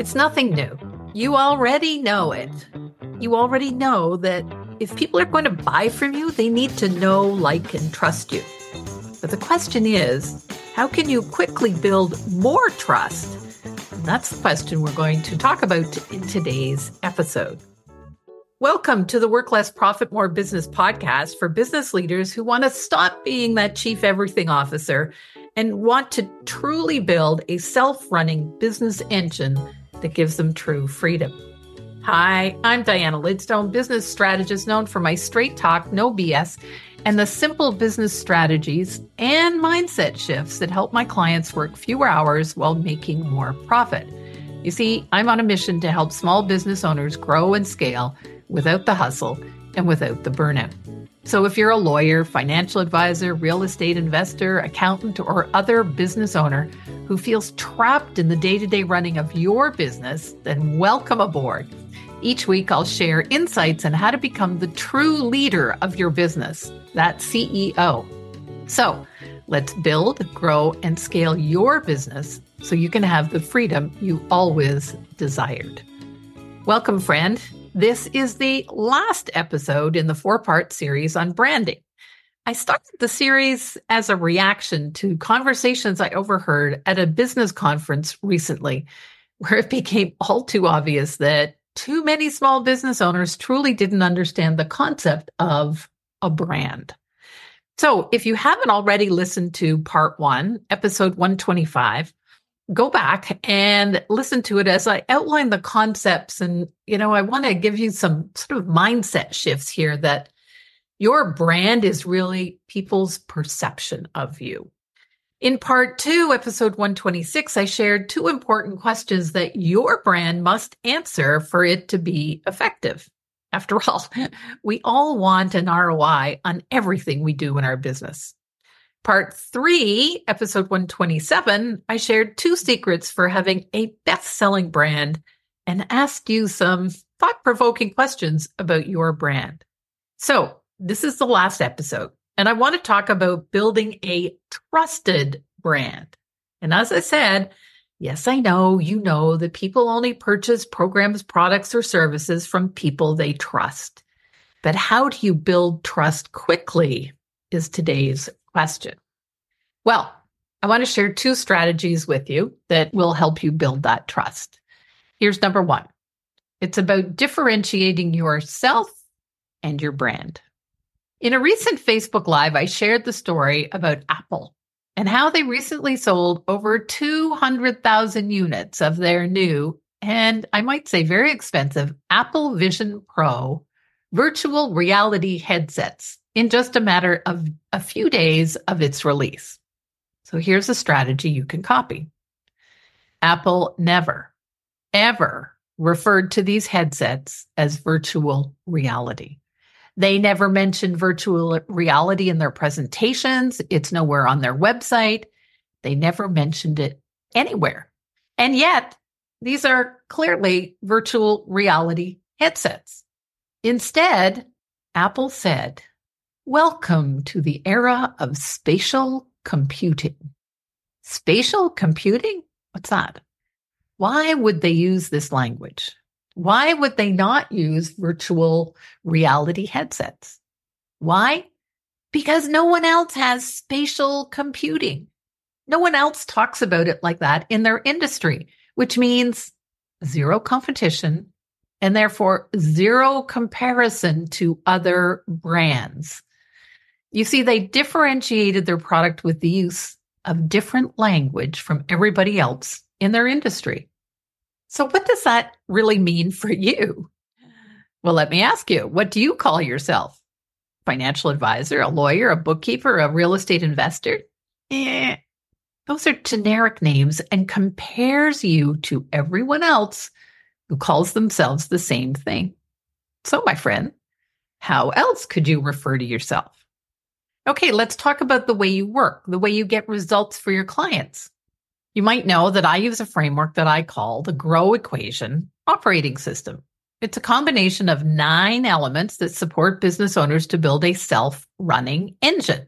It's nothing new. You already know it. You already know that if people are going to buy from you, they need to know, like, and trust you. But the question is, how can you quickly build more trust? And that's the question we're going to talk about in today's episode. Welcome to the Work Less, Profit More Business podcast for business leaders who want to stop being that chief everything officer and want to truly build a self running business engine that gives them true freedom. Hi, I'm Diana Lidstone, business strategist known for my straight talk, no BS, and the simple business strategies and mindset shifts that help my clients work fewer hours while making more profit. You see, I'm on a mission to help small business owners grow and scale without the hustle and without the burnout. So, if you're a lawyer, financial advisor, real estate investor, accountant, or other business owner who feels trapped in the day to day running of your business, then welcome aboard. Each week, I'll share insights on how to become the true leader of your business, that CEO. So, let's build, grow, and scale your business so you can have the freedom you always desired. Welcome, friend. This is the last episode in the four part series on branding. I started the series as a reaction to conversations I overheard at a business conference recently, where it became all too obvious that too many small business owners truly didn't understand the concept of a brand. So, if you haven't already listened to part one, episode 125, go back and listen to it as I outline the concepts. And, you know, I want to give you some sort of mindset shifts here that your brand is really people's perception of you. In part two, episode 126, I shared two important questions that your brand must answer for it to be effective. After all, we all want an ROI on everything we do in our business. Part three, episode 127, I shared two secrets for having a best selling brand and asked you some thought provoking questions about your brand. So, this is the last episode, and I want to talk about building a trusted brand. And as I said, yes, I know you know that people only purchase programs, products, or services from people they trust. But how do you build trust quickly is today's question. Well, I want to share two strategies with you that will help you build that trust. Here's number one it's about differentiating yourself and your brand. In a recent Facebook Live, I shared the story about Apple and how they recently sold over 200,000 units of their new, and I might say very expensive, Apple Vision Pro virtual reality headsets in just a matter of a few days of its release. So here's a strategy you can copy. Apple never, ever referred to these headsets as virtual reality. They never mentioned virtual reality in their presentations. It's nowhere on their website. They never mentioned it anywhere. And yet, these are clearly virtual reality headsets. Instead, Apple said, Welcome to the era of spatial computing. Spatial computing? What's that? Why would they use this language? Why would they not use virtual reality headsets? Why? Because no one else has spatial computing. No one else talks about it like that in their industry, which means zero competition and therefore zero comparison to other brands. You see, they differentiated their product with the use of different language from everybody else in their industry. So, what does that really mean for you? Well, let me ask you what do you call yourself? Financial advisor, a lawyer, a bookkeeper, a real estate investor? Eh, those are generic names and compares you to everyone else who calls themselves the same thing. So, my friend, how else could you refer to yourself? Okay, let's talk about the way you work, the way you get results for your clients. You might know that I use a framework that I call the GROW equation operating system. It's a combination of nine elements that support business owners to build a self running engine.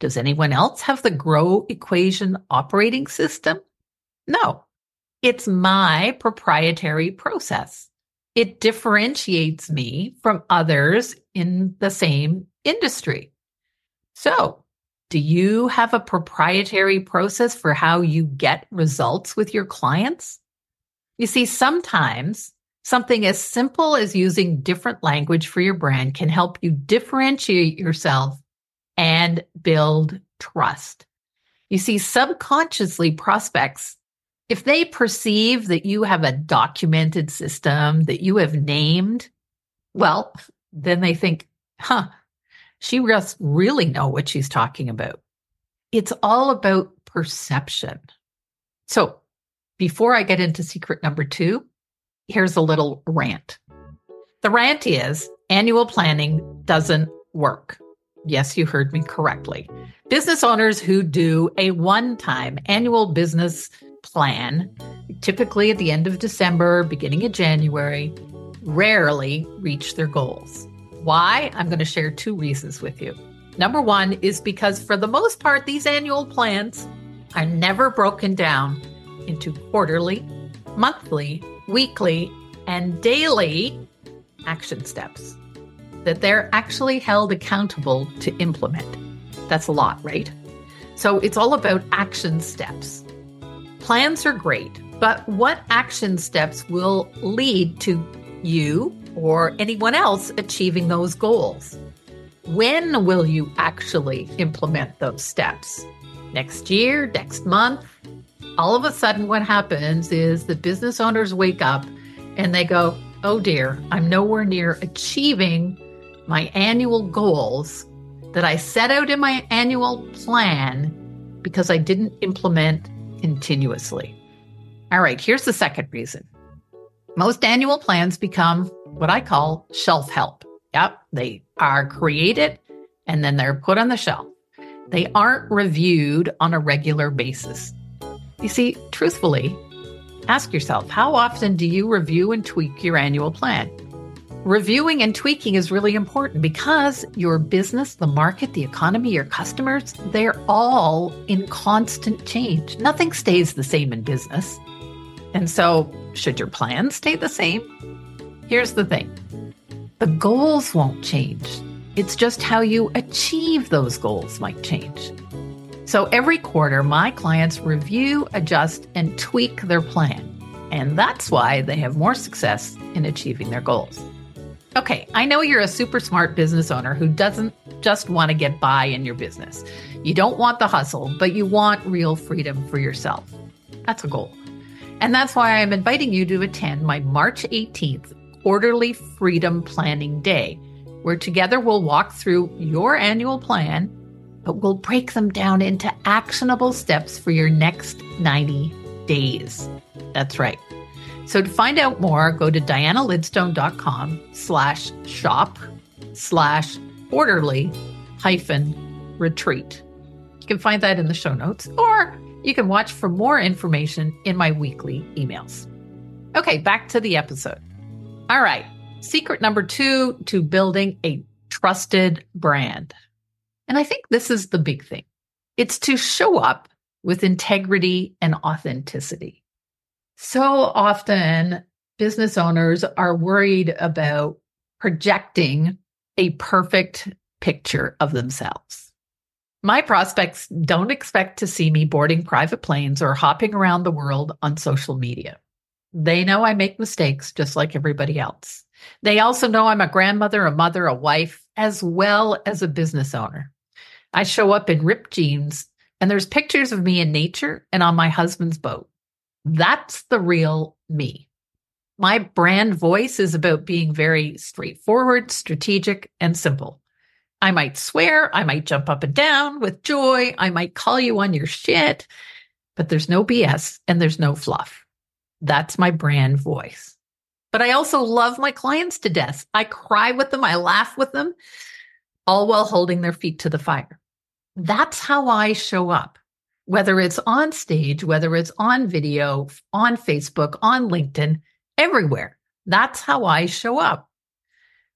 Does anyone else have the GROW equation operating system? No. It's my proprietary process. It differentiates me from others in the same industry. So, do you have a proprietary process for how you get results with your clients? You see, sometimes something as simple as using different language for your brand can help you differentiate yourself and build trust. You see, subconsciously, prospects, if they perceive that you have a documented system that you have named, well, then they think, huh, she must really know what she's talking about. It's all about perception. So before I get into secret number two, here's a little rant. The rant is annual planning doesn't work. Yes, you heard me correctly. Business owners who do a one time annual business plan, typically at the end of December, beginning of January, rarely reach their goals. Why? I'm going to share two reasons with you. Number one is because, for the most part, these annual plans are never broken down into quarterly, monthly, weekly, and daily action steps that they're actually held accountable to implement. That's a lot, right? So it's all about action steps. Plans are great, but what action steps will lead to you or anyone else achieving those goals? When will you actually implement those steps? Next year, next month? All of a sudden, what happens is the business owners wake up and they go, Oh dear, I'm nowhere near achieving my annual goals that I set out in my annual plan because I didn't implement continuously. All right, here's the second reason. Most annual plans become what I call shelf help. Yep, they are created and then they're put on the shelf. They aren't reviewed on a regular basis. You see, truthfully, ask yourself how often do you review and tweak your annual plan? Reviewing and tweaking is really important because your business, the market, the economy, your customers, they're all in constant change. Nothing stays the same in business. And so, should your plan stay the same? Here's the thing the goals won't change. It's just how you achieve those goals might change. So every quarter, my clients review, adjust, and tweak their plan. And that's why they have more success in achieving their goals. Okay, I know you're a super smart business owner who doesn't just want to get by in your business. You don't want the hustle, but you want real freedom for yourself. That's a goal. And that's why I'm inviting you to attend my March 18th Quarterly Freedom Planning Day, where together we'll walk through your annual plan, but we'll break them down into actionable steps for your next 90 days. That's right. So to find out more, go to dianalidstone.com slash shop slash quarterly hyphen retreat. You can find that in the show notes, or you can watch for more information in my weekly emails. Okay, back to the episode. All right. Secret number two to building a trusted brand. And I think this is the big thing. It's to show up with integrity and authenticity. So often business owners are worried about projecting a perfect picture of themselves. My prospects don't expect to see me boarding private planes or hopping around the world on social media. They know I make mistakes just like everybody else. They also know I'm a grandmother, a mother, a wife, as well as a business owner. I show up in ripped jeans, and there's pictures of me in nature and on my husband's boat. That's the real me. My brand voice is about being very straightforward, strategic, and simple. I might swear, I might jump up and down with joy, I might call you on your shit, but there's no BS and there's no fluff. That's my brand voice. But I also love my clients to death. I cry with them, I laugh with them, all while holding their feet to the fire. That's how I show up whether it's on stage, whether it's on video, on Facebook, on LinkedIn, everywhere. That's how I show up.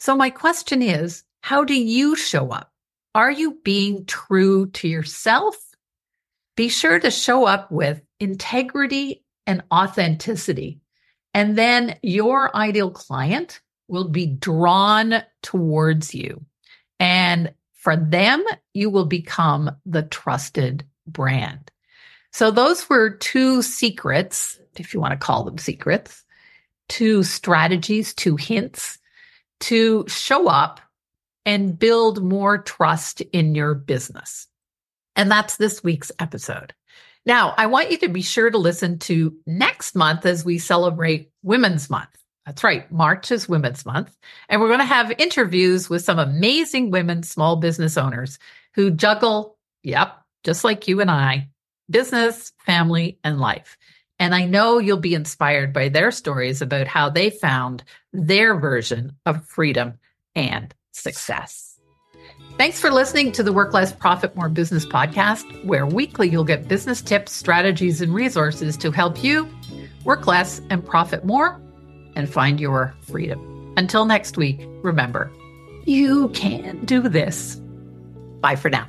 So my question is, how do you show up? Are you being true to yourself? Be sure to show up with integrity and authenticity. And then your ideal client will be drawn towards you. And for them, you will become the trusted brand. So those were two secrets, if you want to call them secrets, two strategies, two hints to show up and build more trust in your business. And that's this week's episode. Now, I want you to be sure to listen to next month as we celebrate Women's Month. That's right, March is Women's Month. And we're going to have interviews with some amazing women small business owners who juggle, yep, just like you and I, business, family, and life. And I know you'll be inspired by their stories about how they found their version of freedom and success. Thanks for listening to the Work Less, Profit More Business podcast, where weekly you'll get business tips, strategies, and resources to help you work less and profit more and find your freedom. Until next week, remember, you can do this. Bye for now.